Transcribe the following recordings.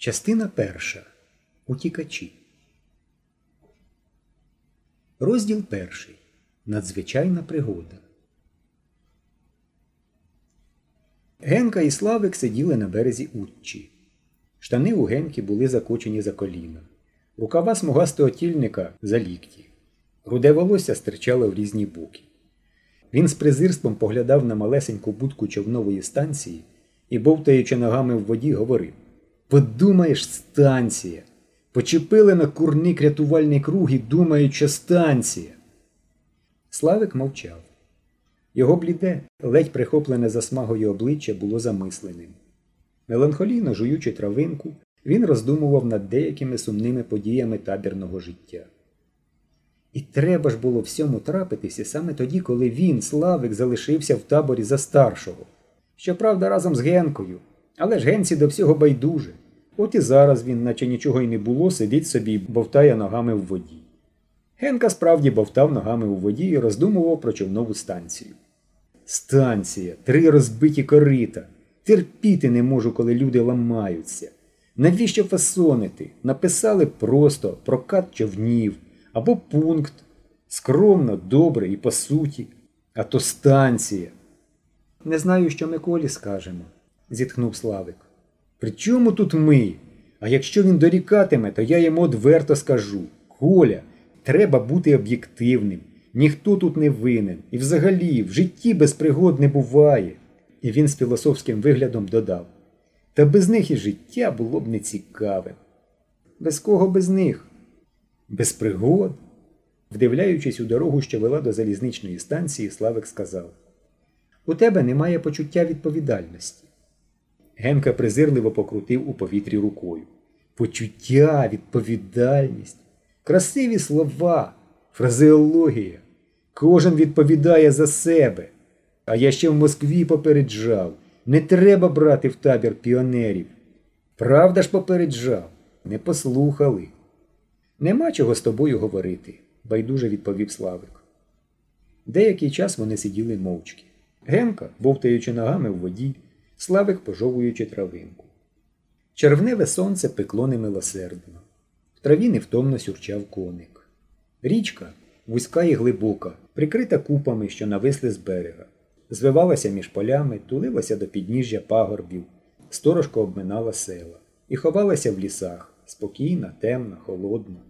Частина перша. Утікачі. Розділ перший. Надзвичайна пригода. Генка і Славик сиділи на березі Утчі. Штани у Генки були закочені за коліна. Рукава смугастого тільника за лікті. Руде волосся стирчало в різні боки. Він з презирством поглядав на малесеньку будку човнової станції і, бовтаючи ногами в воді, говорив Подумаєш, станція. Почепили на курник рятувальний круг і думають, станція. Славик мовчав. Його бліде, ледь прихоплене засмагою обличчя було замисленим. Меланхолійно жуючи травинку, він роздумував над деякими сумними подіями табірного життя. І треба ж було всьому трапитися саме тоді, коли він, Славик, залишився в таборі за старшого. Щоправда, разом з Генкою, але ж Генці до всього байдуже. От і зараз він, наче нічого й не було, сидить собі і бовтає ногами в воді. Генка справді бовтав ногами у воді і роздумував про човнову станцію. Станція, три розбиті корита. Терпіти не можу, коли люди ламаються. Навіщо фасонити? Написали просто прокат човнів або пункт. Скромно, добре і по суті. А то станція. Не знаю, що ми Колі скажемо, зітхнув Славик. При чому тут ми? А якщо він дорікатиме, то я йому одверто скажу Коля, треба бути об'єктивним. Ніхто тут не винен. І взагалі в житті без пригод не буває. І він з філософським виглядом додав Та без них і життя було б нецікавим. Без кого без них? Без пригод? Вдивляючись у дорогу, що вела до залізничної станції, Славик сказав У тебе немає почуття відповідальності. Генка презирливо покрутив у повітрі рукою. Почуття, відповідальність, красиві слова, фразеологія. Кожен відповідає за себе. А я ще в Москві попереджав. Не треба брати в табір піонерів. Правда ж попереджав, не послухали. Нема чого з тобою говорити, байдуже відповів Славик. Деякий час вони сиділи мовчки. Генка, бовтаючи ногами в воді, Славик пожовуючи травинку. Червневе сонце пекло немилосердно. В траві невтомно сюрчав коник. Річка, вузька і глибока, прикрита купами, що нависли з берега, звивалася між полями, тулилася до підніжжя пагорбів, сторожко обминала села і ховалася в лісах, спокійна, темна, холодна.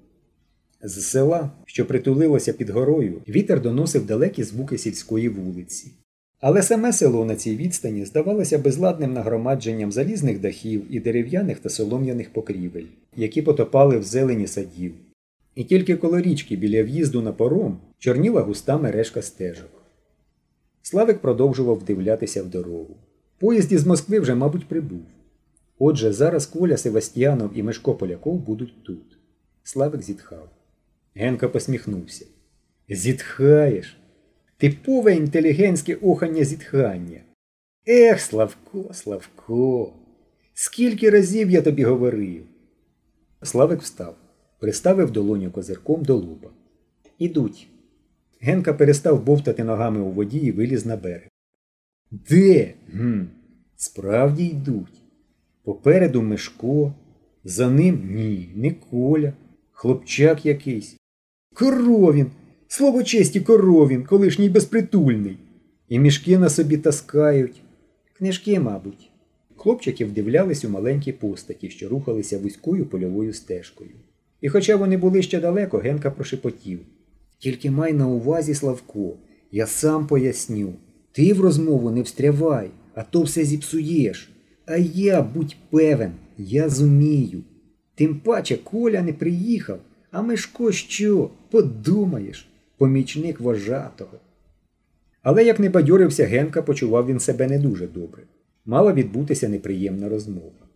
З села, що притулилося під горою, вітер доносив далекі звуки сільської вулиці. Але саме село на цій відстані здавалося безладним нагромадженням залізних дахів і дерев'яних та солом'яних покрівель, які потопали в зелені садів. І тільки коло річки біля в'їзду на пором чорніла густа мережка стежок. Славик продовжував вдивлятися в дорогу. Поїзд із Москви вже, мабуть, прибув. Отже, зараз Коля Севастьянов і Мишко Поляков будуть тут. Славик зітхав. Генка посміхнувся. Зітхаєш? Типове інтелігентське охання зітхання. Ех, Славко, Славко, скільки разів я тобі говорив. Славик встав, приставив долоню козирком до луба. Ідуть. Генка перестав бовтати ногами у воді і виліз на берег. Де? Гм, Справді йдуть. Попереду Мишко, за ним ні, не Коля, хлопчак якийсь. Коровін! Слово честі коровін, колишній безпритульний. І мішки на собі таскають. Книжки, мабуть. Хлопчики вдивлялись у маленькі постаті, що рухалися вузькою польовою стежкою. І хоча вони були ще далеко, Генка прошепотів. Тільки май на увазі, Славко, я сам поясню. Ти в розмову не встрявай, а то все зіпсуєш. А я, будь певен, я зумію. Тим паче Коля не приїхав, а Мишко що? Подумаєш, помічник вожатого. Але як не бадьорився Генка, почував він себе не дуже добре. Мала відбутися неприємна розмова.